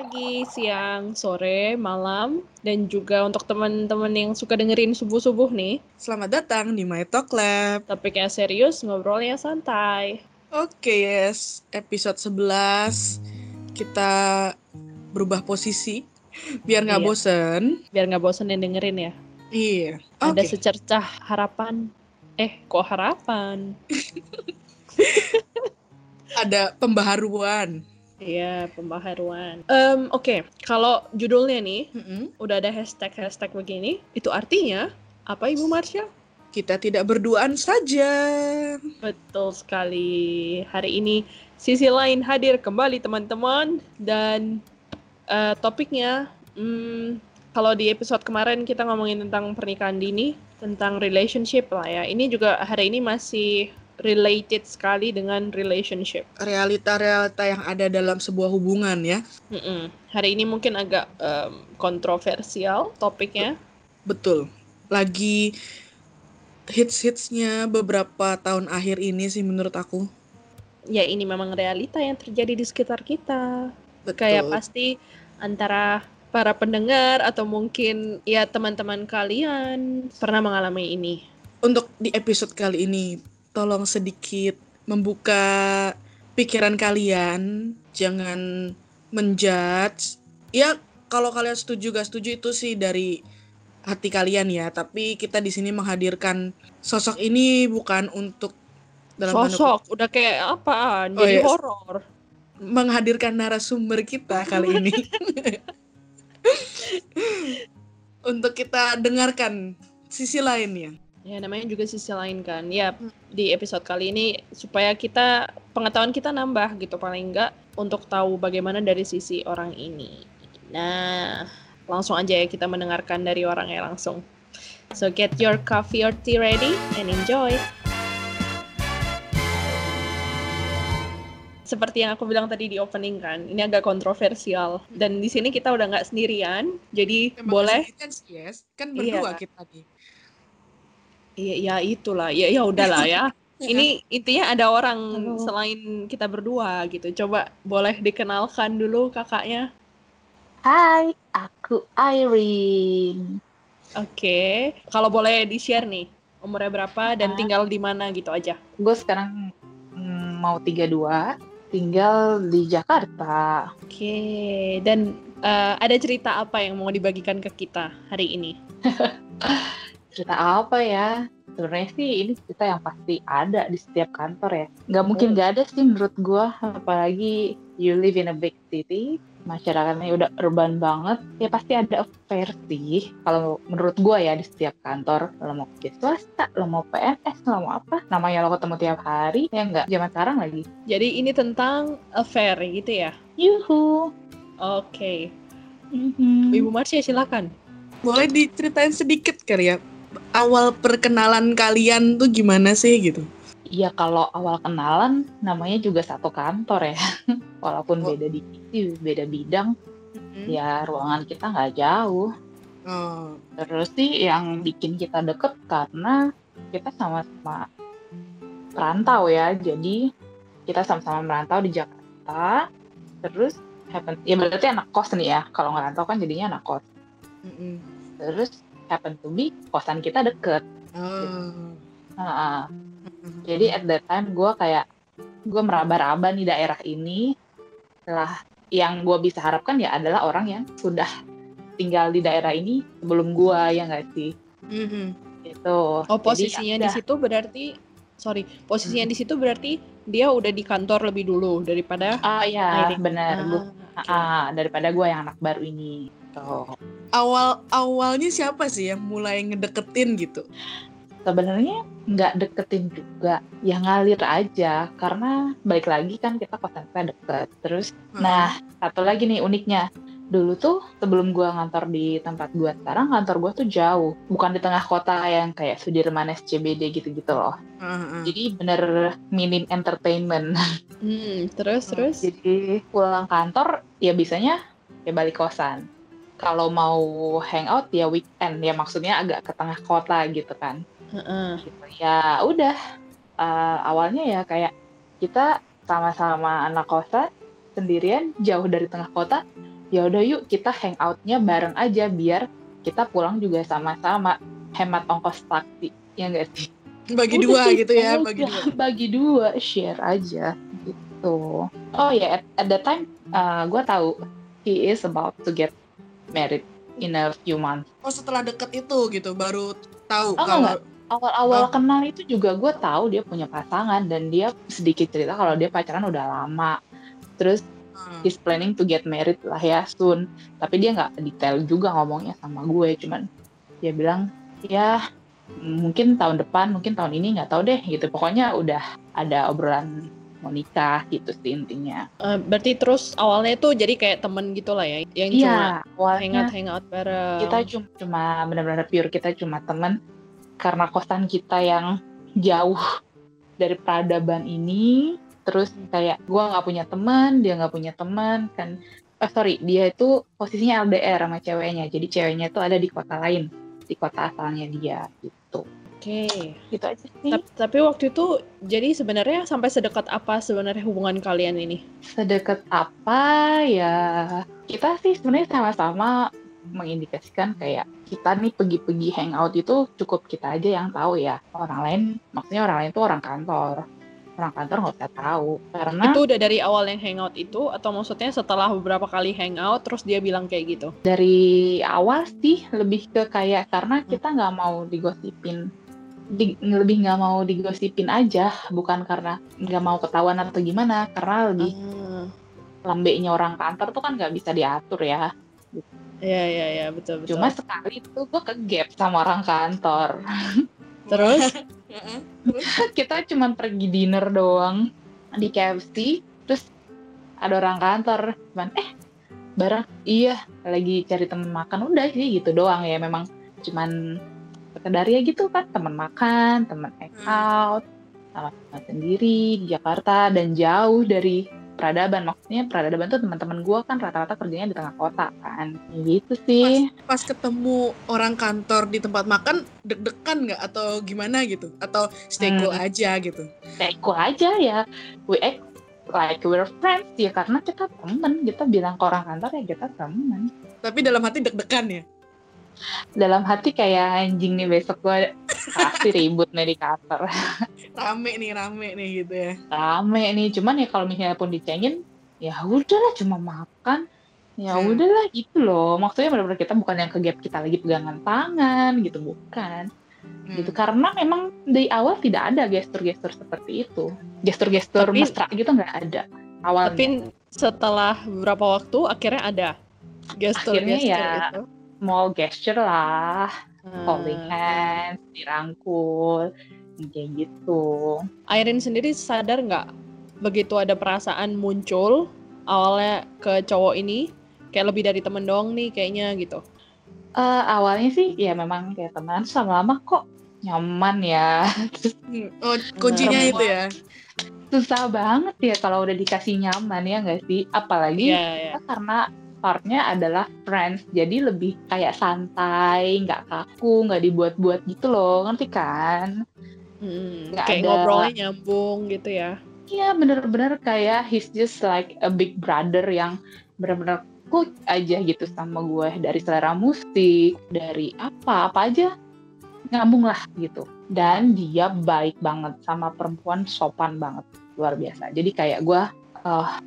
pagi, siang, sore, malam, dan juga untuk teman-teman yang suka dengerin subuh-subuh nih. Selamat datang di My Talk Lab. Topiknya serius, ngobrolnya santai. Oke, yes. Episode 11 kita berubah posisi biar nggak Iya. bosen. Biar nggak bosan yang dengerin ya. Iya. Ada Oke. secercah harapan. Eh, kok harapan? Ada pembaharuan. Iya, pembaharuan. Em, Oke, kalau judulnya nih, Mm-mm. udah ada hashtag-hashtag begini, itu artinya apa Ibu Marsha? Kita tidak berduaan saja. Betul sekali. Hari ini sisi lain hadir kembali teman-teman dan eh, topiknya hmm, kalau di episode kemarin kita ngomongin tentang pernikahan dini, tentang relationship lah ya. Ini juga hari ini masih related sekali dengan relationship. Realita-realita yang ada dalam sebuah hubungan ya. Mm-mm. Hari ini mungkin agak em, kontroversial topiknya. Betul. Lagi hits-hitsnya beberapa tahun akhir ini sih menurut aku. Ya ini memang realita yang terjadi di sekitar kita. Betul. kayak pasti antara para pendengar atau mungkin ya teman-teman kalian pernah mengalami ini. untuk di episode kali ini tolong sedikit membuka pikiran kalian jangan menjudge ya kalau kalian setuju gak setuju itu sih dari hati kalian ya tapi kita di sini menghadirkan sosok ini bukan untuk dalam Sosok udah kayak apa? Oh, Jadi iya. horor. menghadirkan narasumber kita kali ini untuk kita dengarkan sisi lainnya Ya namanya juga sisi lain kan. Ya Hmm. di episode kali ini supaya kita pengetahuan kita nambah gitu paling enggak untuk tahu bagaimana dari sisi orang ini. Nah, langsung aja ya kita mendengarkan dari orangnya langsung. So get your coffee or tea ready and enjoy. Seperti yang aku bilang tadi di opening kan, ini agak kontroversial dan di sini kita udah nggak sendirian, jadi Emang boleh sih, yes kan Iya. berdua kita nih Iya, ya itulah. Ya ya udahlah ya. Ini intinya ada orang Halo. selain kita berdua gitu. Coba boleh dikenalkan dulu kakaknya. Hai, aku Irene. Oke. Kalau boleh di-share nih umurnya berapa dan tinggal di mana gitu aja. Gue sekarang mm, mau 32, tinggal di Jakarta. Oke. Dan eh, ada cerita apa yang mau dibagikan ke kita hari ini? Cerita apa ya? Sebenarnya sih ini cerita yang pasti ada di setiap kantor ya. Nggak mungkin Oh. nggak ada sih menurut gue, apalagi you live in a big city, masyarakatnya udah urban banget, ya pasti ada affair sih. Kalau menurut gue ya di setiap kantor, lo mau kerja swasta, lo mau PNS, lo mau apa, namanya lo ketemu tiap hari, ya nggak zaman sekarang lagi. Jadi ini tentang affair gitu ya. Yuhu. Oke. Mhm. Ibu Marsha silakan. boleh diceritain sedikit kali ya awal perkenalan kalian tuh gimana sih gitu Iya kalau awal kenalan namanya juga satu kantor ya. Walaupun Oh. beda divisi, beda bidang, ya ruangan kita nggak jauh. oh Terus sih yang bikin kita deket karena kita sama-sama perantau ya. Jadi kita sama-sama merantau di Jakarta. Terus happen, ya berarti anak kos nih ya. Kalau ngerantau kan jadinya anak kos. mm-mm. Terus happen to be kosan kita deket. oh Nah, Jadi at that time gue kayak gue meraba-raba nih daerah ini. Lah yang gue bisa harapkan ya adalah orang yang sudah tinggal di daerah ini sebelum gue ya nggak sih Mhm. gitu. Oh, posisinya ya di situ berarti sorry, posisinya di situ berarti dia udah di kantor lebih dulu daripada Ah iya benar Ah, oke. ah, daripada gue yang anak baru ini. Tuh. awal awalnya siapa sih yang mulai ngedeketin gitu Sebenarnya nggak deketin juga, ya ngalir aja karena balik lagi kan kita kita deket. Terus Nah, satu lagi nih uniknya. Dulu tuh sebelum gua ngantor di tempat gua sekarang, kantor gua tuh jauh. Bukan di tengah kota yang kayak Sudirman SCBD gitu-gitu loh. Heeh. Jadi bener minim entertainment. Hmm, terus Oh, terus. Jadi pulang kantor ya bisanya ya balik kosan. Kalau mau hangout ya weekend. Ya maksudnya agak ke tengah kota gitu kan. Heeh. Gitu. Ya udah. Eh, awalnya ya kayak kita sama-sama anak kosan sendirian jauh dari tengah kota. Ya udah yuk kita hangoutnya bareng aja biar kita pulang juga sama-sama. Hemat ongkos taksi ya enggak sih? Bagi Udah dua sih, gitu ya bagi dua. Bagi dua share aja gitu. Oh ya at, at that time gue tahu he is about to get married in a few months oh setelah deket itu gitu baru tahu Oh, kalau enggak. awal-awal Oh. kenal itu juga gue tahu dia punya pasangan dan dia sedikit cerita kalau dia pacaran udah lama terus Hmm. he's planning to get married lah ya soon tapi dia nggak detail juga ngomongnya sama gue cuman dia bilang ya mungkin tahun depan mungkin tahun ini nggak tahu deh gitu pokoknya udah ada obrolan mau nikah gitu sih intinya. Eh, berarti terus awalnya tuh jadi kayak temen gitu lah ya, yang cuma iya awalnya hangout hangout bareng. kita cuma cuma benar-benar pure kita cuma teman karena kosan kita yang jauh dari peradaban ini. Terus kayak gua nggak punya teman dia nggak punya teman kan. Oh sorry dia itu posisinya LDR sama ceweknya. Jadi ceweknya itu ada di kota lain di kota asalnya dia gitu Oke. gitu aja sih Tap- Tapi waktu itu jadi sebenarnya sampai sedekat apa sebenarnya hubungan kalian ini? sedekat apa ya kita sih sebenarnya sama-sama mengindikasikan kayak kita nih pergi-pergi hangout itu cukup kita aja yang tahu ya orang lain maksudnya orang lain itu orang kantor orang kantor nggak usah tahu karena Itu udah dari awal yang hangout itu atau maksudnya setelah beberapa kali hangout terus dia bilang kayak gitu? dari awal sih lebih ke kayak karena kita nggak mau digosipin di- lebih nggak mau digosipin aja bukan karena nggak mau ketahuan atau gimana karena lebih Ah, lambeknya orang kantor tuh kan nggak bisa diatur ya Iya iya iya betul betul. Cuma sekali itu gue ke gap sama orang kantor. terus. Kita cuma pergi dinner doang di KFC. Terus ada orang kantor. Cuman eh bareng iya lagi cari temen makan udah sih gitu doang ya memang cuman sekedar ya gitu kan temen makan temen hangout sama teman sendiri di Jakarta dan jauh dari peradaban. Maksudnya peradaban tuh teman-teman gue kan rata-rata kerjanya di tengah kota kan. Gitu sih. Pas ketemu orang kantor di tempat makan deg-degan nggak? Atau gimana gitu? Atau stay cool Hmm. aja gitu? Ya cool aja ya. We act like we're friends ya karena kita temen kita bilang ke orang kantor ya kita temen tapi dalam hati deg-degan ya dalam hati kayak anjing nih besok gue pasti ribut nih di kantor. Rame nih rame nih gitu ya. Rame nih cuman ya kalau misalnya pun dicengin ya udahlah cuma makan. Ya Hmm. udahlah gitu loh. Maksudnya benar-benar kita bukan yang ke gap kita lagi pegangan tangan gitu bukan. Hmm. gitu karena memang dari awal tidak ada gestur-gestur seperti itu. Gestur-gestur Tapi- mesra gitu nggak ada awalnya. Tapi setelah beberapa waktu akhirnya ada gestur Akhirnya gestur ya, itu. Small gesture lah Ah, holding hands dirangkul kayak gitu Airin sendiri sadar nggak begitu ada perasaan muncul awalnya ke cowok ini kayak lebih dari temen doang nih kayaknya gitu. Eh, awalnya sih ya memang kayak teman sama lama kok nyaman ya Hmm. oh kuncinya Hmm. itu ya susah banget ya kalau udah dikasih nyaman ya nggak sih apalagi iya. kita karena partnya adalah friends. Jadi lebih kayak santai nggak kaku nggak dibuat-buat gitu loh. Ngerti kan? Hmm, Nggak kayak ada- ngobrolnya nyambung gitu ya. Iya bener-bener kayak he's just like a big brother yang bener-bener klik aja gitu sama gue. Dari selera musik dari apa apa aja nyambung lah gitu. Dan dia baik banget sama perempuan sopan banget. Luar biasa. Jadi kayak gue nih,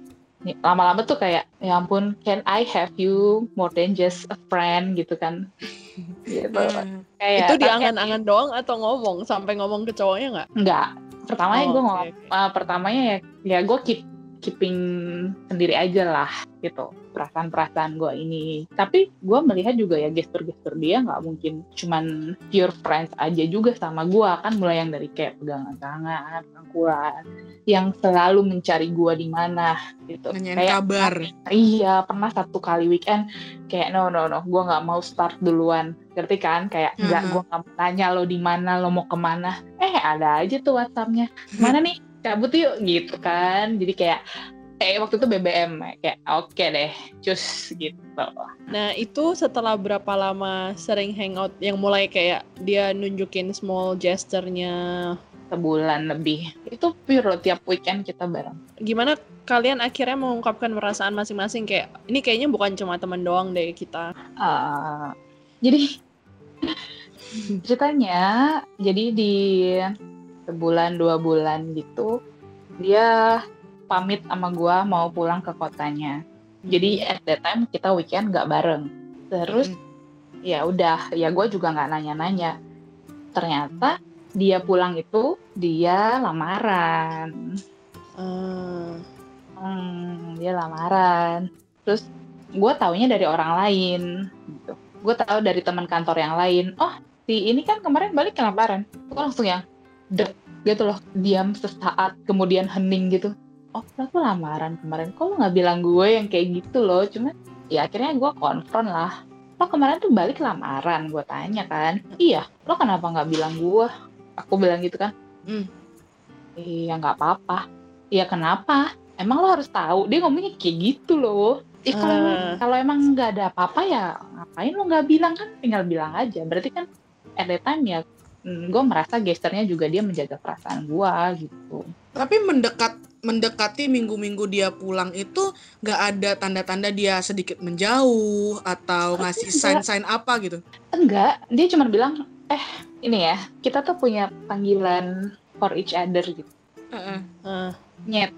lama-lama tuh kayak ya ampun can I have you more than just a friend gitu kan gitu Hmm. kayak itu diangan-angan doang atau ngomong sampai ngomong ke cowoknya nggak? Enggak. Pertamanya Oh, gue ngomong, oke. uh, pertamanya ya, ya gue keep keeping sendiri aja lah gitu perasaan-perasaan gue ini. Tapi gue melihat juga ya gestur-gestur dia nggak mungkin cuman pure friends aja juga sama gue kan mulai yang dari kayak pegangan tangan, rangkulan, yang selalu mencari gue di mana gitu. nanyain Kayak kabar Iya, pernah satu kali weekend kayak no no no, gue nggak mau start duluan, ngerti kan? Kayak nggak, gue nggak mau nanya lo di mana, lo mau ke mana? Eh ada aja tuh WhatsAppnya, mana nih? Cabut yuk, gitu kan? Jadi kayak, eh waktu itu BBM kayak oke deh, cus gitu. Nah itu setelah berapa lama sering hangout? Yang mulai kayak dia nunjukin small gesturnya sebulan lebih. Itu pure tiap weekend kita bareng. Gimana kalian akhirnya mengungkapkan perasaan masing-masing? Kayak ini kayaknya bukan cuma teman doang deh kita. Eh, jadi ceritanya jadi di sebulan dua bulan gitu dia pamit sama gua mau pulang ke kotanya jadi at that time kita weekend nggak bareng terus ya udah ya gue juga nggak nanya-nanya ternyata dia pulang itu dia lamaran Ah, Hmm, dia lamaran. Terus gue taunya dari orang lain. Gitu. Gue tahu dari teman kantor yang lain. Oh, si ini kan kemarin balik ke lamaran. Gue langsung yang dek gitu loh. Diam sesaat, kemudian hening gitu. Oh, tuh lamaran kemarin. Kok lo nggak bilang gue yang kayak gitu loh? Cuma ya akhirnya gue konfront lah. Lo kemarin tuh balik lamaran. Gue tanya kan. Iya, lo kenapa nggak bilang gue? Aku bilang gitu kan. Hmm. Iya nggak apa-apa. Iya kenapa? Emang lo harus tahu. Dia ngomongnya kayak gitu loh. Ih kalau Ah. kalau emang nggak ada apa-apa ya ngapain lo nggak bilang kan? Tinggal bilang aja. Berarti kan at the time ya gue merasa gesternya juga dia menjaga perasaan gue gitu. Tapi mendekat mendekati minggu-minggu dia pulang itu nggak ada tanda-tanda dia sedikit menjauh atau ngasih sign-sign apa gitu. Enggak, dia cuma bilang eh ini ya kita tuh punya panggilan for each other gitu. Heeh. ah. Nyet.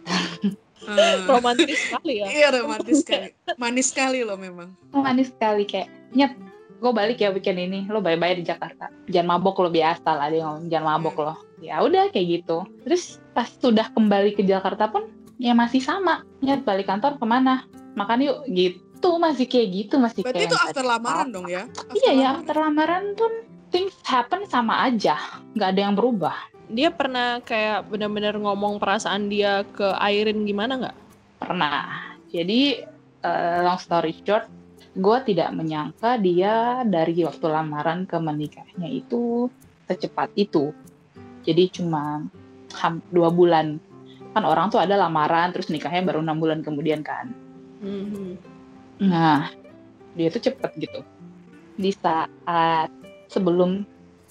Eh, romantis sekali ya. Iya romantis sekali, manis sekali loh memang. manis sekali kayak nyet gue balik ya weekend ini. Lo bye-bye di Jakarta. Jangan mabok lo biasa lah dia ngomong. Jangan mabok lo. Ya udah kayak gitu. Terus pas sudah kembali ke Jakarta pun ya masih sama. Nyet balik kantor ke mana? Makan yuk. Gitu. Masih kayak gitu. Masih Berarti kayak itu after tadi. lamaran dong ya? After iya ya lamaran. after lamaran pun things happen sama aja. Nggak ada yang berubah. Dia pernah kayak benar-benar ngomong perasaan dia ke Airin gimana nggak? pernah. Jadi eh, long story short gue tidak menyangka dia dari waktu lamaran ke menikahnya itu secepat itu jadi cuma dua bulan kan orang tuh ada lamaran terus nikahnya baru enam bulan kemudian kan Mhm. nah dia tuh cepet gitu di saat sebelum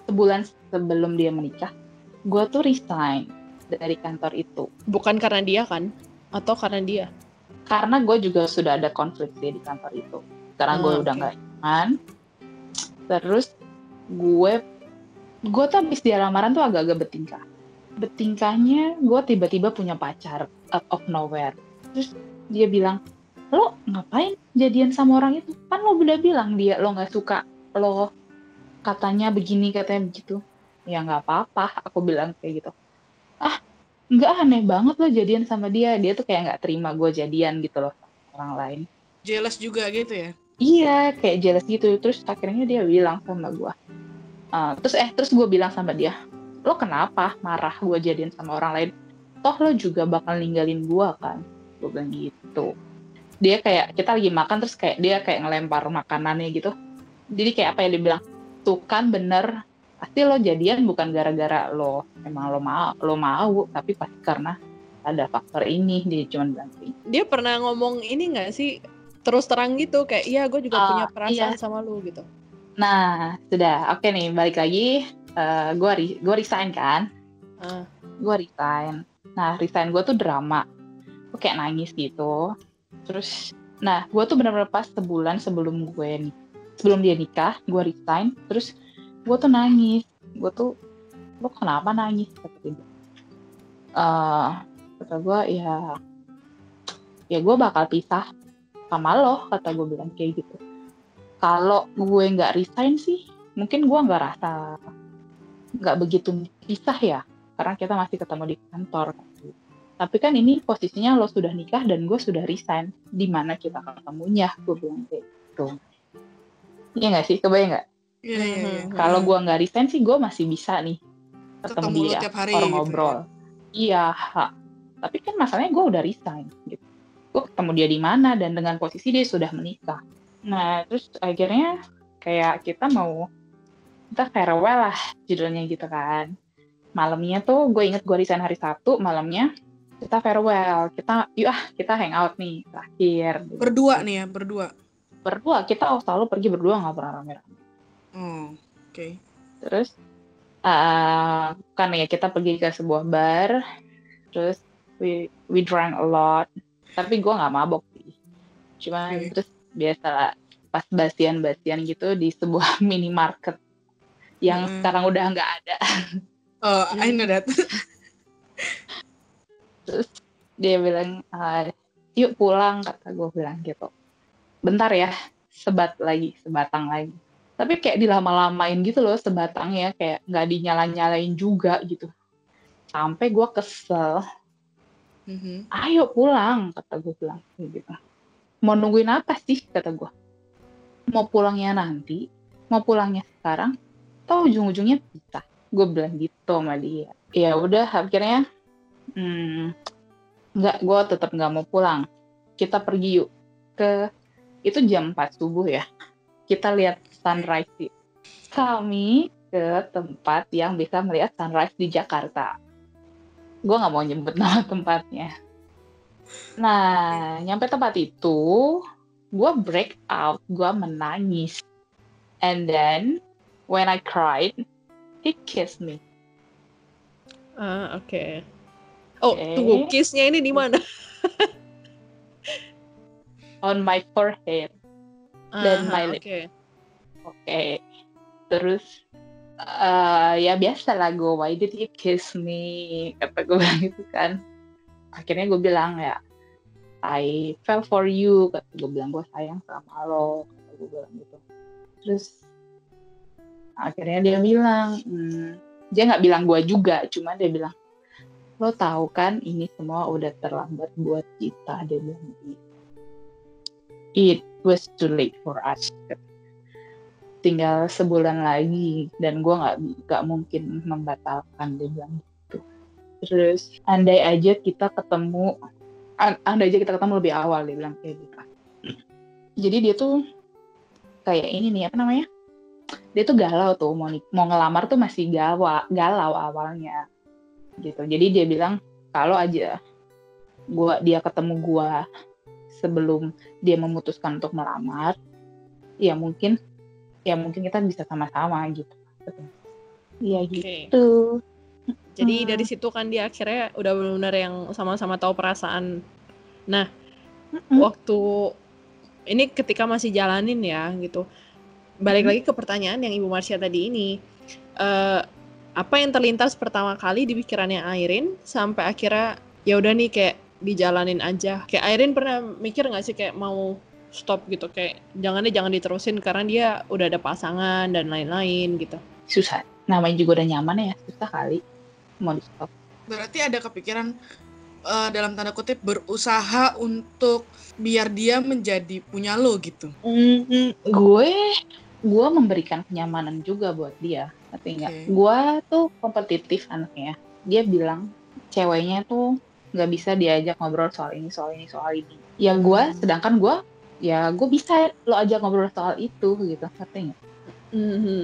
sebulan sebelum dia menikah gue tuh resign dari kantor itu Bukan karena dia kan? Atau karena dia? karena gue juga sudah ada konflik sih di kantor itu karena gue Oh, udah nggak nyaman. Terus gue gue tuh habis dia lamaran tuh agak-agak bertingkah. Bertingkahnya gue tiba-tiba punya pacar out of nowhere. Terus dia bilang lo ngapain jadian sama orang itu? Kan lo udah bilang dia lo nggak suka lo. Katanya begini katanya begitu. Ya nggak apa-apa aku bilang kayak gitu. Ah nggak aneh banget lo jadian sama dia. Dia tuh kayak nggak terima gue jadian gitu loh orang lain. Jealous juga gitu ya? Iya kayak jealous gitu. Terus akhirnya dia bilang sama gue Ah, terus eh terus gue bilang sama dia lo kenapa marah gue jadian sama orang lain? Toh lo juga bakal ninggalin gue kan gue bilang gitu. Dia kayak kita lagi makan terus kayak dia kayak ngelempar makanannya gitu. Jadi kayak apa yang dia bilang tuh kan bener pasti lo jadian bukan gara-gara lo emang lo mau lo mau tapi pasti karena ada faktor ini dia cuma bilang gitu. Dia pernah ngomong ini nggak sih? Terus terang gitu kayak iya gue juga Ah, punya perasaan iya. sama lu gitu. Nah, sudah. Oke nih, balik lagi. Eh gue re- gue resign kan. Ah. Gue resign. Nah, resign gue tuh drama. Gue kayak nangis gitu. Terus, nah, gue tuh benar-benar pas sebulan sebelum gue nih, sebelum dia nikah, gue resign. Terus, gue tuh nangis. Gue tuh, lo kenapa nangis? Kata dia. Eh, kata gue, ya, ya gue bakal pisah sama lo. Kata gue bilang kayak gitu kalau gue nggak resign sih mungkin gue nggak rasa nggak begitu pisah ya karena kita masih ketemu di kantor tapi kan ini posisinya lo sudah nikah dan gue sudah resign di mana kita ketemunya gue bilang kayak gitu iya nggak sih kebayang nggak Iya iya iya. Mhm. kalau gue nggak resign sih gue masih bisa nih ketemu, Ketemu dia tiap hari orang gitu ya. ngobrol iya ha. tapi kan masalahnya gue udah resign gitu gue ketemu dia di mana dan dengan posisi dia sudah menikah nah terus akhirnya kayak kita mau kita farewell lah judulnya gitu kan malamnya tuh gue inget gue resign hari Sabtu malamnya kita farewell kita yuk ah kita hangout nih terakhir gitu. Berdua nih ya, berdua. berdua kita selalu pergi berdua nggak pernah rame-rame Oh, oke. Terus uh, kan ya kita pergi ke sebuah bar terus we we drank a lot tapi gue nggak mabok sih cuma Oke. terus biasa lah pas basian-basian gitu di sebuah minimarket yang Mm. sekarang udah nggak ada Oh, I know that. dia bilang "Ah, yuk pulang kata gue bilang gitu bentar ya sebat lagi sebatang lagi tapi kayak dilama-lamain gitu loh sebatangnya kayak nggak dinyala-nyalain juga gitu sampai gue kesel Mhm. ayo pulang kata gue bilang gitu. Mau nungguin apa sih? kata gue mau pulangnya nanti mau pulangnya sekarang atau ujung-ujungnya bisa gue bilang gitu sama dia. Ya udah akhirnya hmm, nggak gue tetap nggak mau pulang. Kita pergi yuk ke itu jam 4 subuh ya. Kita lihat sunrise kami ke tempat yang bisa melihat sunrise di Jakarta gue nggak mau nyebut nama tempatnya nah nyampe tempat itu gue break out gue menangis and then when I cried he kissed me Ah, oke. Oh, Oke. tunggu, kiss-nya ini di mana? on my forehead Dan Aha, my lip. Oke. Oke. Terus eh ya biasa lah gue, why did you kiss me? Kata gue bilang gitu kan. Akhirnya gue bilang ya, I fell for you. Kata gue bilang gue sayang sama lo. Kata gue bilang gitu. Terus akhirnya dia bilang, hmm, dia nggak bilang gue juga, cuma dia bilang, lo tahu kan ini semua udah terlambat buat kita. Dia bilang. It was too late for us tinggal sebulan lagi dan gue nggak nggak mungkin membatalkan dia bilang gitu. Terus andai aja kita ketemu an- andai aja kita ketemu lebih awal dia bilang kayak gitu. Jadi dia tuh kayak ini nih apa namanya? Dia tuh galau tuh mau mau ngelamar tuh masih gawa galau awalnya gitu. Jadi dia bilang kalau aja gua dia ketemu gua sebelum dia memutuskan untuk melamar ya mungkin ya mungkin kita bisa sama-sama gitu Iya Oke. gitu Jadi Hmm. dari situ kan dia akhirnya udah benar-benar yang sama-sama tahu perasaan. Nah, Mm-mm. waktu ini ketika masih jalanin ya gitu. Balik Hmm. lagi ke pertanyaan yang Ibu Marsha tadi ini. Eh, apa yang terlintas pertama kali di pikirannya Airin sampai akhirnya ya udah nih kayak dijalanin aja. Kayak Airin pernah mikir nggak sih kayak mau stop gitu. Kayak jangan deh jangan diterusin karena dia udah ada pasangan dan lain-lain gitu. susah. Namanya juga udah nyaman ya susah kali. Mau di stop. Berarti ada kepikiran eh, dalam tanda kutip berusaha untuk biar dia menjadi punya lo gitu. gue gue memberikan kenyamanan juga buat dia. Tapi nggak? Oke. gue tuh kompetitif anaknya. Dia bilang ceweknya tuh nggak bisa diajak ngobrol soal ini soal ini soal ini. Ya gue Hmm. sedangkan gue ya gue bisa lo ajak ngobrol soal itu gitu. Ngerti nggak? Mhm.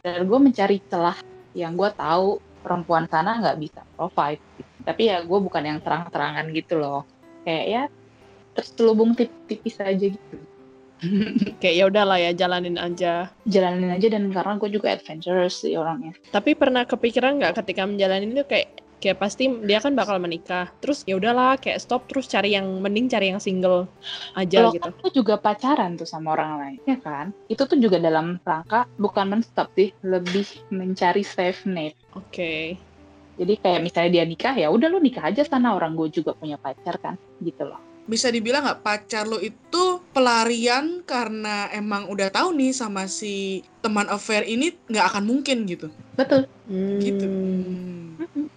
dan gue mencari celah yang gue tahu perempuan sana nggak bisa provide. Tapi ya gue bukan yang terang-terangan gitu loh. Kayak ya terselubung tipis-tipis aja gitu. Kayak ya udahlah ya jalanin aja. jalanin aja dan karena gue juga adventurous sih orangnya. Tapi pernah kepikiran nggak ketika menjalani itu kayak kayak pasti dia kan bakal menikah. Terus ya udahlah kayak stop terus cari yang mending cari yang single aja gitu. kan tuh juga pacaran tuh sama orang lain ya kan itu tuh juga dalam rangka bukan menstop sih lebih mencari safe net Oke. jadi kayak misalnya dia nikah ya udah lu nikah aja sana orang gue juga punya pacar kan gitu loh Bisa dibilang nggak pacar lo itu pelarian karena emang udah tahu nih sama si teman affair ini nggak akan mungkin gitu. betul Gitu. Hmm.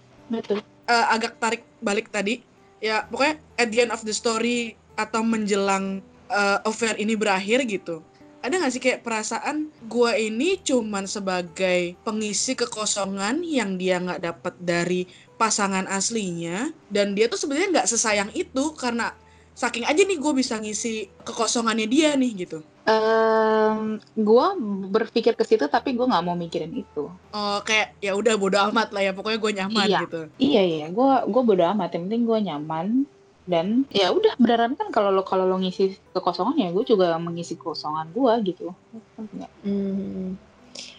Eh, agak tarik balik tadi ya pokoknya at the end of the story atau menjelang eh, affair ini berakhir gitu ada nggak sih kayak perasaan gua ini cuman sebagai pengisi kekosongan yang dia nggak dapat dari pasangan aslinya dan dia tuh sebenarnya nggak sesayang itu karena saking aja nih gue bisa ngisi kekosongannya dia nih gitu Em, gue berpikir ke situ tapi gue nggak mau mikirin itu oh kayak ya udah bodo amat lah ya pokoknya gue nyaman Iya. gitu iya iya gue gue bodo amat yang penting gue nyaman dan ya udah beneran kan kalau lo kalau lo ngisi kekosongan ya gue juga mengisi kekosongan gue gitu nggak? Hmm.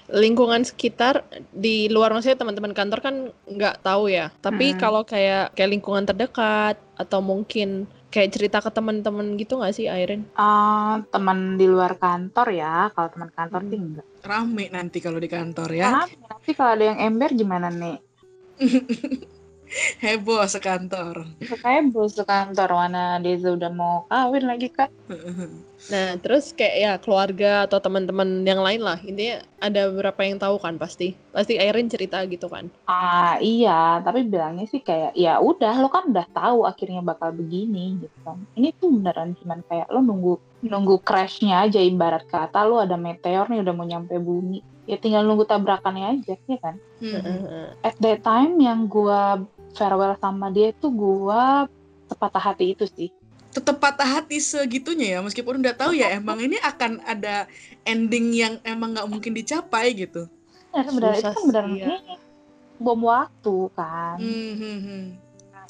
lingkungan sekitar di luar maksudnya teman-teman kantor kan nggak tahu ya. Tapi Hmm. kalau kayak kayak lingkungan terdekat atau mungkin kayak cerita ke teman-teman gitu nggak sih Airin? Ah, teman di luar kantor ya. Kalau teman kantor sih Hmm. enggak. Rame nanti kalau di kantor ya. Karena nanti kalau ada yang ember gimana nih? Heboh sekantor. Kayak bos kantor mana dia udah mau kawin lagi kan? Nah, terus kayak ya keluarga atau teman-teman yang lain lah. Intinya ada beberapa yang tahu kan pasti. Pasti Airin cerita gitu kan. Ah iya, tapi bilangnya sih kayak ya udah lo kan udah tahu akhirnya bakal begini gitu kan. Ini tuh beneran cuman kayak lo nunggu nunggu crashnya aja ibarat kata lo ada meteor nih udah mau nyampe bumi. Ya tinggal nunggu tabrakannya aja ya kan. Hmm. At that time yang gua farewell sama dia itu gua sepatah hati itu sih. Tetap patah hati segitunya ya, meskipun udah tahu ya emang ini akan ada ending yang emang nggak mungkin dicapai gitu. Bener, bener, itu Susah kan ya. ini bom waktu kan. Hmm, hmm, hmm.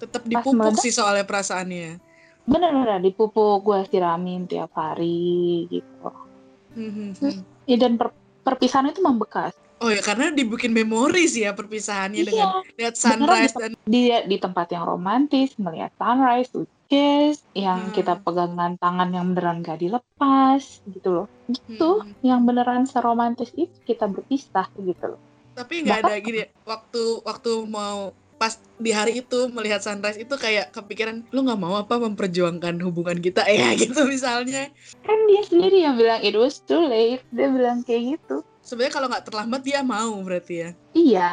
Tetap dipupuk meledak- sih soalnya perasaannya. Bener-bener dipupuk gue siramin tiap hari gitu. Hmm, hmm, hmm. Ya, dan per- perpisahan itu membekas. Oh ya karena dibikin memori sih ya perpisahannya dengan Iya, lihat sunrise dan di di tempat yang romantis melihat sunrise, kiss, yang Hmm. kita pegangan tangan yang beneran gak dilepas gitu loh. Gitu, Hmm. yang beneran seromantis itu kita berpisah gitu loh. tapi nggak ada gini ya, waktu waktu mau pas di hari itu melihat sunrise itu kayak kepikiran lu nggak mau apa memperjuangkan hubungan kita ya gitu misalnya Kan dia sendiri yang bilang it was too late, dia bilang kayak gitu. Sebenarnya kalau nggak terlambat dia mau berarti ya Iya,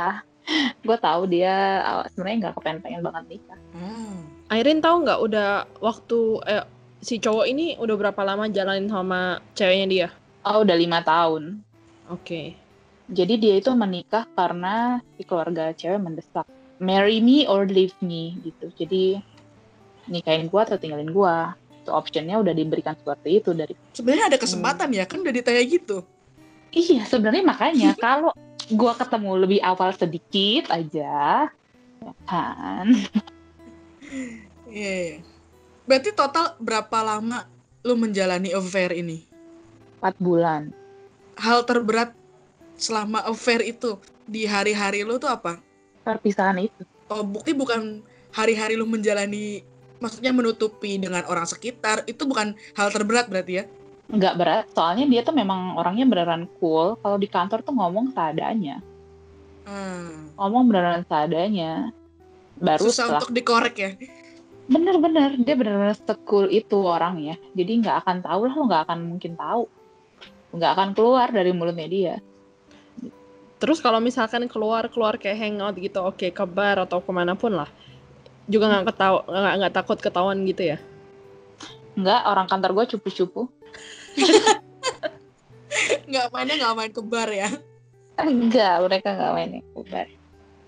gue tahu dia awal sebenarnya nggak kepengen-pengen banget nikah. oh. Airin tahu nggak udah waktu eh, si cowok ini udah berapa lama jalanin sama ceweknya dia? Oh udah lima tahun. Oke. Jadi dia itu menikah karena si keluarga cewek mendesak. Marry me or leave me gitu. Jadi nikahin gua atau tinggalin gua. Itu optionnya udah diberikan seperti itu dari. sebenarnya ada kesempatan ya kan udah ditanya gitu Iya sebenarnya makanya kalau gua ketemu lebih awal sedikit aja, ya kan? Iya, iya. berarti total berapa lama lu menjalani affair ini Empat bulan. hal terberat selama affair itu di hari-hari lu tuh apa Perpisahan itu. oh bukti bukan hari-hari lu menjalani maksudnya menutupi dengan orang sekitar itu bukan hal terberat berarti ya Nggak berat, soalnya dia tuh memang orangnya beneran cool. Kalau di kantor tuh ngomong seadanya. Hmm. Ngomong beneran seadanya. Baru susah setelah untuk dikorek ya Bener-bener, dia bener-bener sekul itu orangnya. Jadi nggak akan tahu lah, lo nggak akan mungkin tahu. Nggak akan keluar dari mulutnya dia. Terus kalau misalkan keluar keluar kayak hangout gitu, oke ke bar atau ke mana pun lah, juga nggak ketawa nggak nggak takut ketahuan gitu ya? Nggak, orang kantor gue cupu-cupu. Nggak mainnya nggak main ke bar ya Enggak, mereka nggak main yang bar.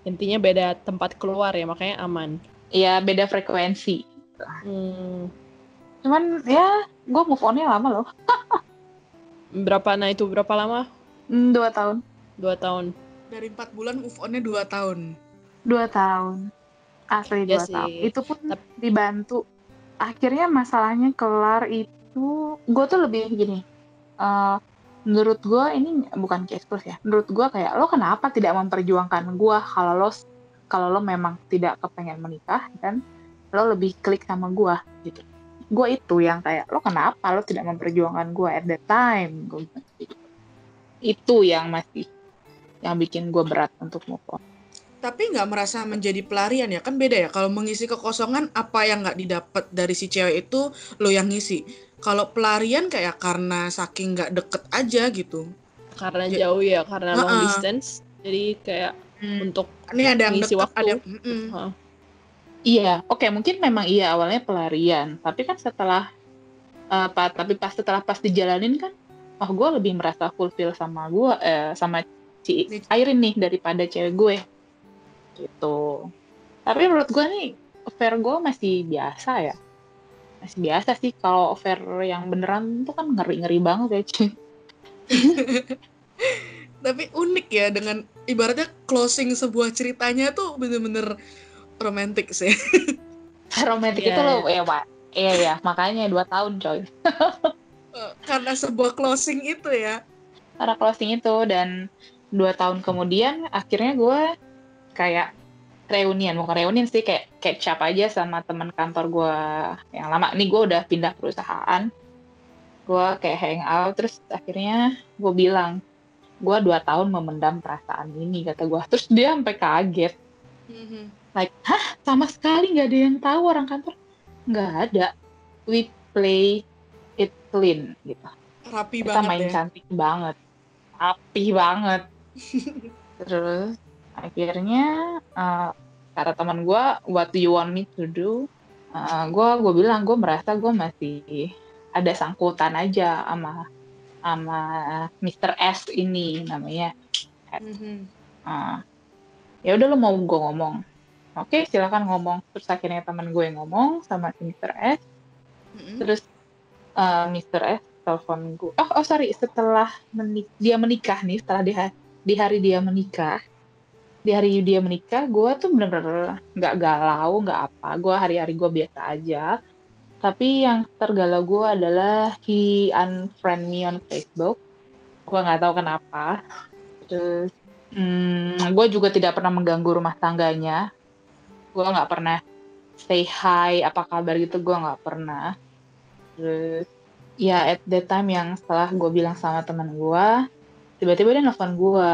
Intinya beda tempat keluar ya, makanya aman. Iya, beda frekuensi. Hmm, Cuman ya, gue move on-nya lama loh. berapa nah itu berapa lama? Hmm, dua tahun. Dua tahun. dari empat bulan move onnya dua tahun Dua tahun. Asli Iya dua sih. tahun. Itu pun Tep- dibantu. Akhirnya masalahnya kelar itu, gue tuh lebih gini. eh, menurut gue ini bukan case close ya. Menurut gue kayak lo kenapa tidak memperjuangkan gue kalau lo kalau lo memang tidak kepengen menikah kan lo lebih klik sama gue gitu. Gue itu yang kayak lo kenapa lo tidak memperjuangkan gue at that time. Gua gitu. Itu yang masih yang bikin gue berat untuk move on. tapi nggak merasa menjadi pelarian ya kan beda ya kalau mengisi kekosongan apa yang nggak didapat dari si cewek itu lo yang ngisi kalau pelarian kayak karena saking nggak deket aja gitu Karena Ya. jauh ya, karena long Ha-ha. distance. Jadi kayak untuk ini ada yang Ngisi deket waktu. ada Mm-mm. Hah. Iya, oke mungkin memang iya awalnya pelarian, tapi kan setelah eh, pa- tapi pas setelah pas dijalanin kan, oh gue lebih merasa fulfill sama gue eh, sama si Airin nih daripada cewek gue, gitu. Tapi menurut gue nih gue masih biasa ya, masih biasa sih kalau affair yang beneran tuh kan ngeri ngeri banget ya cuy. tapi unik ya dengan ibaratnya closing sebuah ceritanya tuh bener-bener romantis sih Romantis Iya, itu loh, ya pak. Iya ya, makanya dua tahun coy. karena sebuah closing itu ya acara closing itu dan dua tahun kemudian akhirnya gue kayak reunian bukan reunian sih kayak catch up aja sama teman kantor gue yang lama. Ini gue udah pindah perusahaan. Gue kayak hang out terus akhirnya gue bilang gue dua tahun memendam perasaan ini kata gue terus dia sampai kaget. Mhm. like hah? Sama sekali nggak ada yang tahu orang kantor? Nggak ada. We play it clean gitu. Rapi kita banget main ya. cantik banget. Api banget. Terus akhirnya uh, kata teman gue what do you want me to do gue gue bilang gue merasa gue masih ada sangkutan aja sama sama Mr. S ini namanya Mhm. Ah, ya udah lo mau gue ngomong oke silakan ngomong terus akhirnya teman gue ngomong sama si Mr. S Mhm. terus eh, Mr. S telepon gue oh, oh sorry setelah menik dia menikah nih setelah di, ha- di hari dia menikah di hari dia menikah gue tuh bener-bener nggak galau nggak apa. Gue hari-hari gue biasa aja. Tapi yang tergalau gue adalah he unfriend me on Facebook. Gue nggak tahu kenapa. Terus hmm, gue juga tidak pernah mengganggu rumah tangganya. Gue nggak pernah say hi apa kabar gitu gue nggak pernah. Terus ya at that time yang setelah gue bilang sama teman gue tiba-tiba dia nelfon gue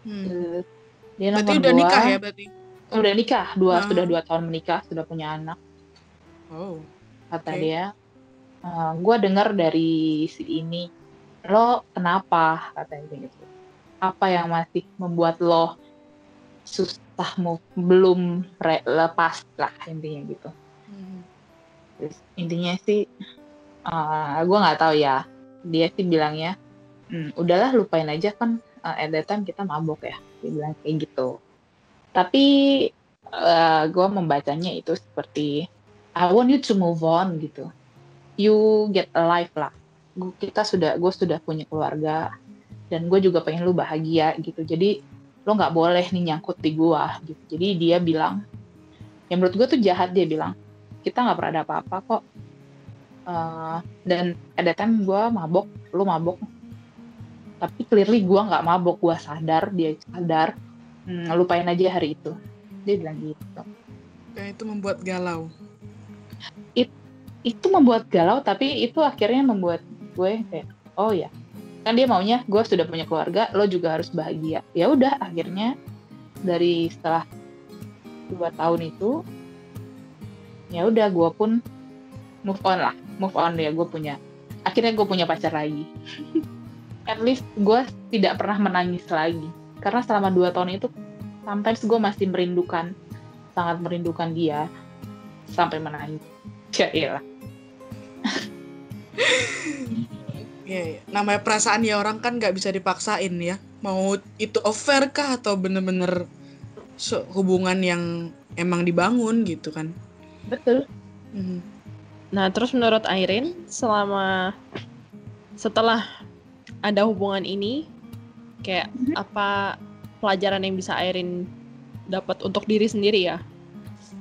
Hmm. terus dia Berarti udah gua. nikah ya berarti? udah nikah dua Ah. sudah dua tahun menikah sudah punya anak Oh. kata Oke. dia gue dengar dari si ini lo kenapa katanya gitu apa yang masih membuat lo susah mau belum re- lepas lah intinya gitu. Terus intinya sih gue nggak tahu ya dia sih bilangnya "Hmm, udahlah lupain aja kan uh, at that time kita mabok ya dia bilang kayak gitu. Tapi gue membacanya itu seperti I want you to move on gitu. You get alive lah. Gua- kita sudah gue sudah punya keluarga dan gue juga pengen lu bahagia gitu. Jadi lo nggak boleh nih nyangkut di gue gitu. Jadi dia bilang yang menurut gue tuh jahat dia bilang kita nggak pernah ada apa-apa kok. Eh, dan ada time gue mabok lu mabok tapi clearly gue nggak mabok gue sadar dia sadar. Hmm, lupain aja hari itu. Dia bilang gitu. Dan itu membuat galau. itu membuat galau tapi itu akhirnya membuat gue kayak oh ya. Kan dia maunya gue sudah punya keluarga lo juga harus bahagia. Ya udah akhirnya dari setelah dua tahun itu ya udah gue pun move on lah. Move on ya gue punya. Akhirnya gue punya pacar lagi at least gue tidak pernah menangis lagi karena selama dua tahun itu sometimes gue masih merindukan sangat merindukan dia sampai menangis ya iyalah Iya, iya. namanya perasaan ya orang kan nggak bisa dipaksain ya. Mau itu affair kah atau bener-bener hubungan yang emang dibangun gitu kan. betul Mhm. Nah, terus menurut Airin, selama setelah ada hubungan ini, kayak Mhm. apa pelajaran yang bisa Airin dapat untuk diri sendiri ya?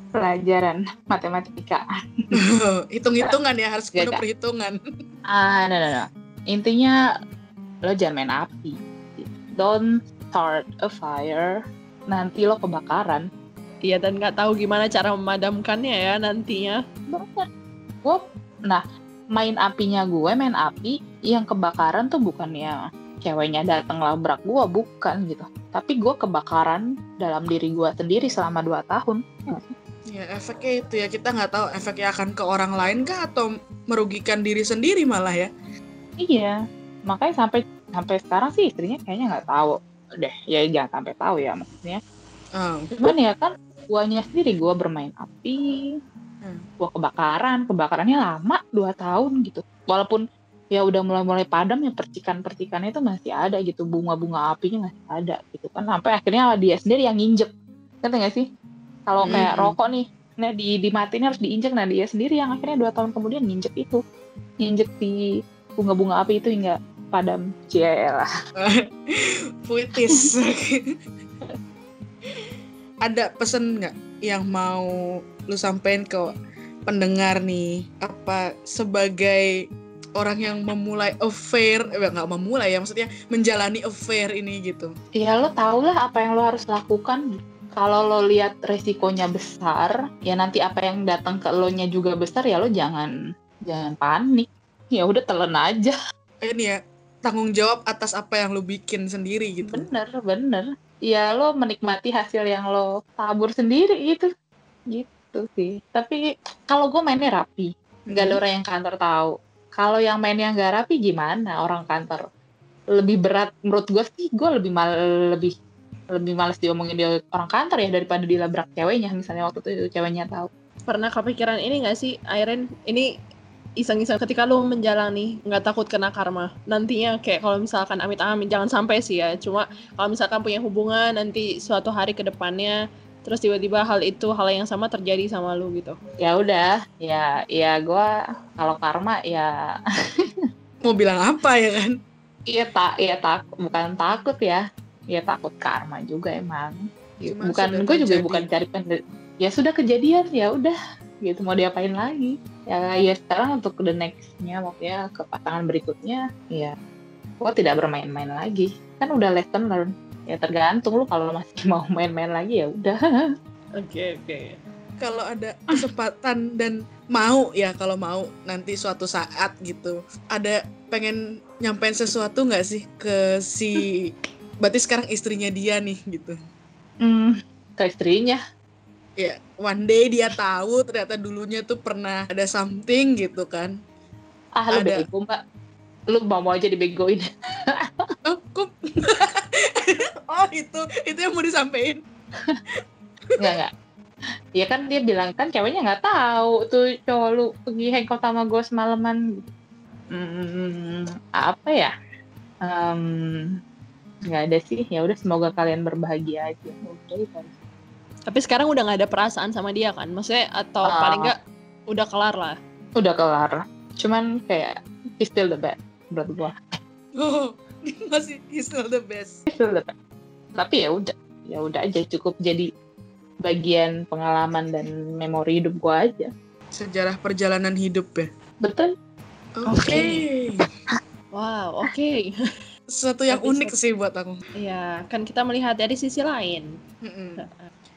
pelajaran matematika Hitung-hitungan ya harus penuh Gak ada. perhitungan. ah no no no intinya lo jangan main api don't start a fire nanti lo kebakaran Iya, dan nggak tahu gimana cara memadamkannya ya nantinya. Bener. gue nah main apinya gue main api yang kebakaran tuh bukannya ceweknya datang labrak gue bukan gitu. Tapi gue kebakaran dalam diri gue sendiri selama dua tahun. Ya efeknya itu ya. Kita nggak tahu efeknya akan ke orang lain kah atau merugikan diri sendiri malah ya. iya. Makanya sampai sampai sekarang sih istrinya kayaknya nggak tahu. Deh ya jangan sampai tahu ya maksudnya. Oh. cuman ya kan guanya sendiri gua bermain api Hmm. gua kebakaran. Kebakarannya lama dua tahun gitu. Walaupun ya udah mulai-mulai padam ya percikan-percikannya itu masih ada gitu. Bunga-bunga apinya masih ada gitu kan. Sampai akhirnya dia sendiri yang nginjek. Ngerti nggak sih? Kalau kayak Hmm. rokok nih nah di dimatiin harus diinjek. Nah dia sendiri yang akhirnya dua tahun kemudian nginjek itu. Nginjek di bunga-bunga api itu hingga padam. Lah Puitis. Ada pesan nggak yang mau lu sampein ke pendengar nih? Apa sebagai orang yang memulai affair eh nggak memulai ya maksudnya menjalani affair ini gitu. Ya lo tau lah apa yang lo harus lakukan. Kalau lo lihat resikonya besar ya nanti apa yang datang ke lo nya juga besar ya lo jangan jangan panik. Ya udah telan aja. Ini ya tanggung jawab atas apa yang lo bikin sendiri gitu. Bener bener. Ya lo menikmati hasil yang lo tabur sendiri gitu. Gitu sih. Tapi kalau gue mainnya rapi. Nggak ada Hmm. orang yang kantor tahu. Kalau yang mainnya nggak rapi gimana orang kantor? Lebih berat menurut gue sih gue lebih mal lebih lebih males diomongin dia orang kantor ya daripada dilabrak ceweknya misalnya waktu itu ceweknya tahu. Pernah kepikiran ini nggak sih, Airen? Ini iseng-iseng ketika lu menjalani nggak takut kena karma. Nantinya kayak kalau misalkan amit-amit jangan sampai sih ya. Cuma kalau misalkan punya hubungan nanti suatu hari ke depannya terus tiba-tiba hal itu hal yang sama terjadi sama lu gitu. Ya udah ya ya gue kalau karma ya. Mau bilang apa ya kan? Iya tak iya tak bukan takut ya. Ya takut karma juga emang. Ya, Cuma bukan gue juga bukan cari pen ya sudah kejadian ya udah. Gitu mau diapain lagi? Ya ya sekarang untuk the nextnya maksudnya ke pasangan berikutnya ya gue tidak bermain-main lagi. Kan udah lesson learn ya tergantung lu kalau masih mau main-main lagi ya udah. Oke oke. Kalau ada kesempatan dan mau ya kalau mau nanti suatu saat gitu. Ada pengen nyampein sesuatu nggak sih ke si berarti sekarang istrinya dia nih gitu? Hmm, ke istrinya? Ya one day dia tahu ternyata dulunya tuh pernah ada something gitu kan. Ah lu Ada. bego mbak. Lu mau mau aja dibegoin. Oh kok oh itu itu yang mau disampaikan Enggak, enggak. Ya kan dia bilang kan ceweknya nggak tahu tuh cowok lu pergi hangout sama gue semalaman. Hmm, apa ya? Nggak ada sih. Ya udah semoga kalian berbahagia aja. Udah itu aja. tapi sekarang udah nggak ada perasaan sama dia kan maksudnya atau Ah. paling nggak udah kelar lah Udah kelar. Cuman kayak he's still the best menurut gua. oh masih he's still the best He's still the best. Tapi ya udah, ya udah aja cukup jadi bagian pengalaman dan memori hidup gua aja. sejarah perjalanan hidup ya Betul? oke Oke. wow oke sesuatu yang Episode. unik sih buat aku ya kan kita melihat dari sisi lain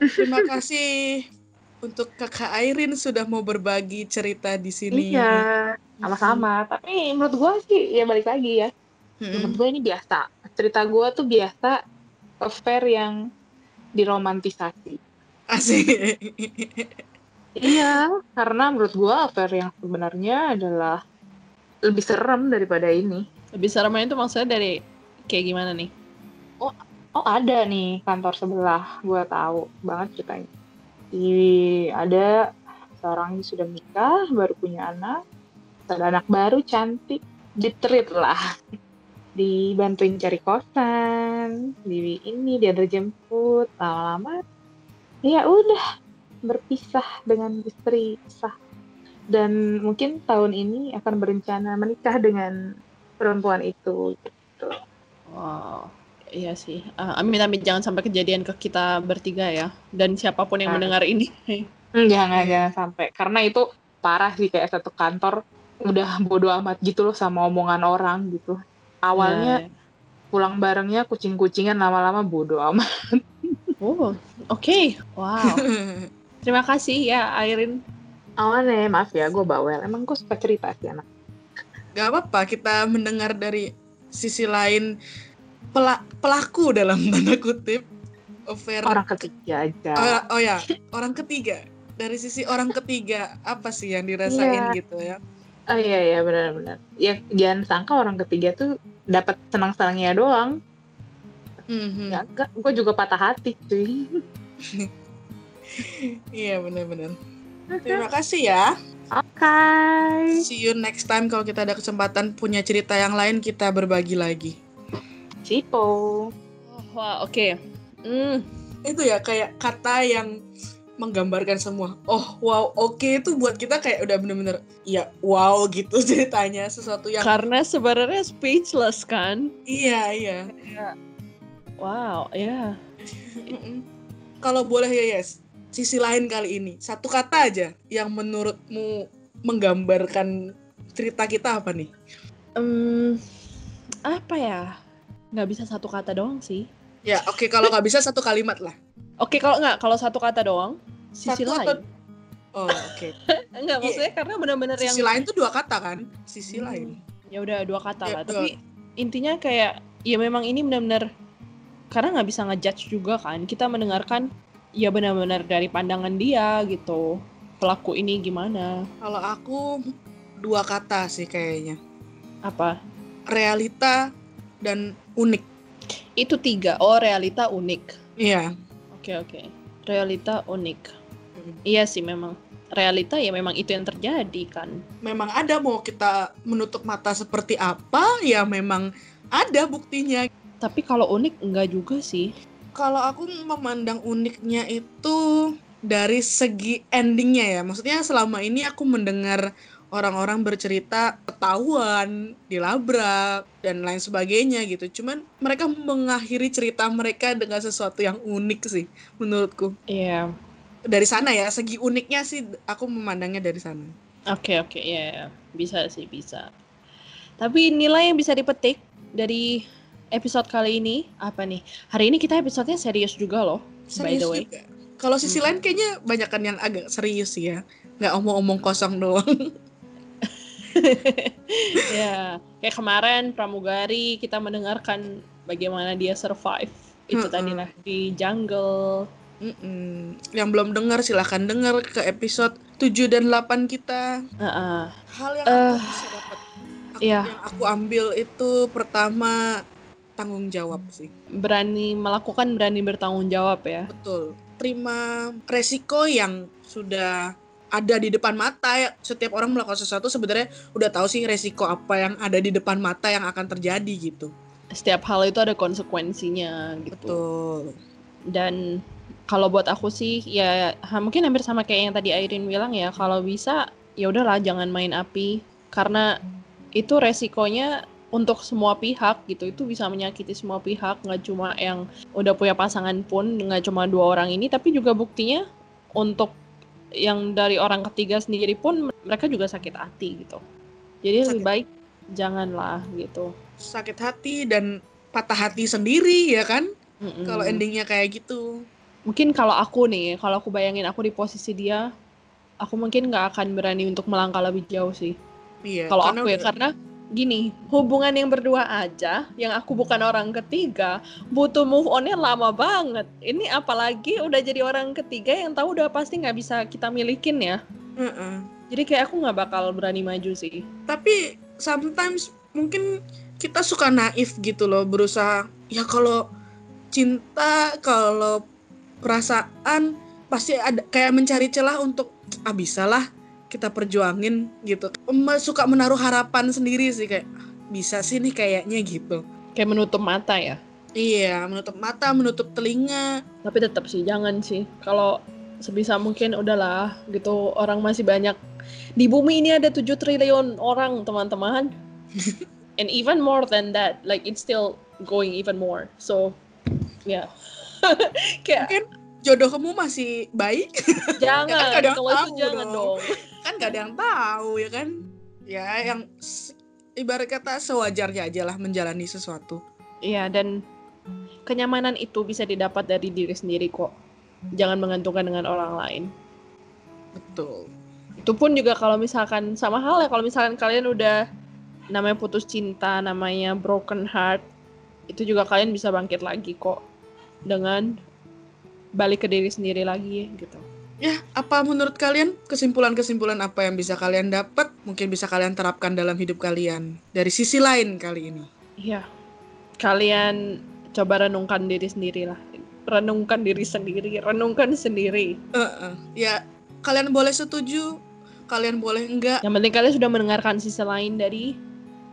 terima kasih untuk kakak Airin sudah mau berbagi cerita di sini Iya, sama-sama. Tapi menurut gua sih ya balik lagi ya. Menurut Mm-mm. gue ini biasa. Cerita gue tuh biasa affair yang diromantisasi. asik Iya, karena menurut gue affair yang sebenarnya adalah lebih serem daripada ini. lebih seremnya itu maksudnya dari kayak gimana nih Oh ada nih kantor sebelah, gue tahu banget ceritanya. Di ada seorang yang sudah menikah, baru punya anak, ada anak baru cantik, ditreat lah, dibantuin cari kosan, di ini diantar jemput, lama-lama, ya udah berpisah dengan istri sah. Dan mungkin tahun ini akan berencana menikah dengan perempuan itu. Gitu. wow iya sih Ah, amin amin jangan sampai kejadian ke kita bertiga ya dan siapa pun yang Ah. mendengar ini Hmm, Jangan jangan sampai karena itu parah sih kayak satu kantor udah bodo amat gitu loh sama omongan orang gitu. Awalnya Ya, pulang barengnya kucing-kucingan lama-lama bodo amat. oh oke wow terima kasih ya Airin Awalnya maaf ya gue bawel. Emang gue suka cerita sih anak. Gak apa-apa kita mendengar dari sisi lain pela- pelaku dalam tanda kutip affair Orang ketiga aja. oh, oh ya orang ketiga dari sisi orang ketiga apa sih yang dirasain Iya. gitu ya Oh iya iya benar-benar. Ya jangan sangka orang ketiga tuh dapat senang-senangnya doang. Mhm. Ya enggak, gue juga patah hati cuy. iya benar-benar terima kasih ya Oke. see you next time kalau kita ada kesempatan punya cerita yang lain kita berbagi lagi Cipo. oh, wah oke Hmm, itu ya kayak kata yang menggambarkan semua. Oh wow, oke itu buat kita kayak udah bener-bener ya wow gitu ceritanya sesuatu yang karena sebenarnya speechless kan iya iya. wow ya Mm-mm. Kalau boleh ya yes, sisi lain kali ini satu kata aja yang menurutmu menggambarkan cerita kita apa nih? Em, apa ya? Nggak bisa satu kata doang sih. Ya, oke kalau nggak bisa satu kalimat lah. Oke, kalau nggak, kalau satu kata doang, sisi Satu lain. atau- Oh, oke. Enggak, Iya. maksudnya karena benar-benar yang Sisi lain tuh dua kata kan? Sisi Hmm. lain. ya udah dua kata Ya, lah. Tapi intinya kayak ya memang ini benar-benar karena nggak bisa ngejudge juga kan. Kita mendengarkan ya benar-benar dari pandangan dia gitu. Pelaku ini gimana? Kalau aku dua kata sih kayaknya. Apa? Realita dan unik. Itu tiga. Oh, realita unik. Iya. Oke, oke. Realita unik. Iya sih memang. Realita ya memang itu yang terjadi kan. Memang ada mau kita menutup mata seperti apa, ya memang ada buktinya. Tapi kalau unik enggak juga sih. Kalau aku memandang uniknya itu dari segi endingnya ya. Maksudnya selama ini aku mendengar orang-orang bercerita ketahuan, dilabrak, dan lain sebagainya gitu. Cuman mereka mengakhiri cerita mereka dengan sesuatu yang unik sih menurutku. Iya. Dari sana ya, segi uniknya sih aku memandangnya dari sana. Oke oke ya ya. bisa sih bisa. Tapi nilai yang bisa dipetik dari episode kali ini apa nih? Hari ini kita episodenya serius juga loh. By the way. juga. Kalau sisi Hmm. lain kayaknya banyakan yang agak serius sih ya. Nggak omong-omong kosong doang. ya kayak kemarin pramugari kita mendengarkan bagaimana dia survive. Itu tadi lah di jungle. Mm-mm. Yang belum dengar silahkan dengar ke episode 7 dan 8 kita. Heeh. Hal yang Eh, aku bisa dapat aku, iya. yang aku ambil itu pertama tanggung jawab sih. berani melakukan berani bertanggung jawab ya. Betul. Terima resiko yang sudah ada di depan mata ya. Setiap orang melakukan sesuatu sebenarnya udah tahu sih resiko apa yang ada di depan mata yang akan terjadi gitu. Setiap hal itu ada konsekuensinya gitu. Betul. dan kalau buat aku sih ya ha- mungkin hampir sama kayak yang tadi Airin bilang ya kalau bisa ya udahlah jangan main api karena itu resikonya untuk semua pihak gitu itu bisa menyakiti semua pihak nggak cuma yang udah punya pasangan pun nggak cuma dua orang ini tapi juga buktinya untuk yang dari orang ketiga sendiri pun mereka juga sakit hati gitu jadi lebih Sakit. baik janganlah gitu Sakit hati dan patah hati sendiri ya kan? Mm-mm. Kalau endingnya kayak gitu. Mungkin kalau aku nih kalau aku bayangin aku di posisi dia aku mungkin nggak akan berani untuk melangkah lebih jauh sih Iya. kalau karena aku ya karena gini hubungan yang berdua aja yang aku bukan orang ketiga butuh move onnya lama banget ini apalagi udah jadi orang ketiga yang tahu udah pasti nggak bisa kita milikin ya Heeh. jadi kayak aku nggak bakal berani maju sih tapi sometimes mungkin kita suka naif gitu loh berusaha ya kalau cinta kalau perasaan pasti ada kayak mencari celah untuk ah bisalah kita perjuangin gitu. Suka menaruh harapan sendiri sih kayak "Ah, bisa sih nih kayaknya gitu. Kayak menutup mata ya? Iya menutup mata menutup telinga. Tapi tetap sih jangan sih. Kalau sebisa mungkin udahlah gitu. Orang masih banyak. Di bumi ini ada 7 triliun orang teman-teman. And even more than that like it's still going even more. So ya kayak mungkin jodoh kamu masih baik? Jangan nggak ada yang kalau itu tahu jangan dong. dong. Kan gak ada yang tahu ya kan? Ya yang ibarat kata sewajarnya aja lah menjalani sesuatu. Iya dan kenyamanan itu bisa didapat dari diri sendiri kok. Jangan menggantungkan dengan orang lain. Betul. Itu pun juga kalau misalkan sama hal ya kalau misalkan kalian udah namanya putus cinta namanya broken heart itu juga kalian bisa bangkit lagi kok dengan balik ke diri sendiri lagi gitu ya apa menurut kalian kesimpulan-kesimpulan apa yang bisa kalian dapat mungkin bisa kalian terapkan dalam hidup kalian dari sisi lain kali ini iya kalian coba renungkan diri sendiri lah renungkan diri sendiri renungkan sendiri Heeh. ya kalian boleh setuju kalian boleh enggak yang penting kalian sudah mendengarkan sisi lain dari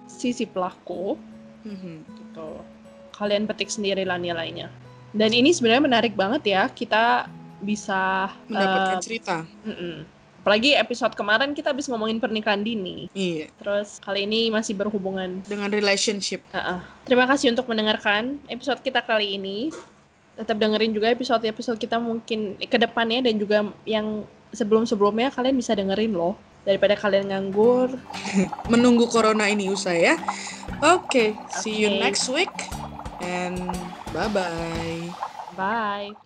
sisi pelaku Mhm. gitu. Kalian petik sendiri lah nilainya. Dan ini sebenarnya menarik banget ya, kita bisa mendapatkan eh, cerita mm-mm. Apalagi episode kemarin kita habis ngomongin pernikahan dini. iya Terus kali ini masih berhubungan. dengan relationship Uh-uh. Terima kasih untuk mendengarkan episode kita kali ini. Tetap dengerin juga episode-episode kita mungkin ke depannya dan juga yang sebelum-sebelumnya kalian bisa dengerin loh daripada kalian nganggur. Menunggu corona ini usai ya. Oke, okay, see you next week and bye-bye. Bye.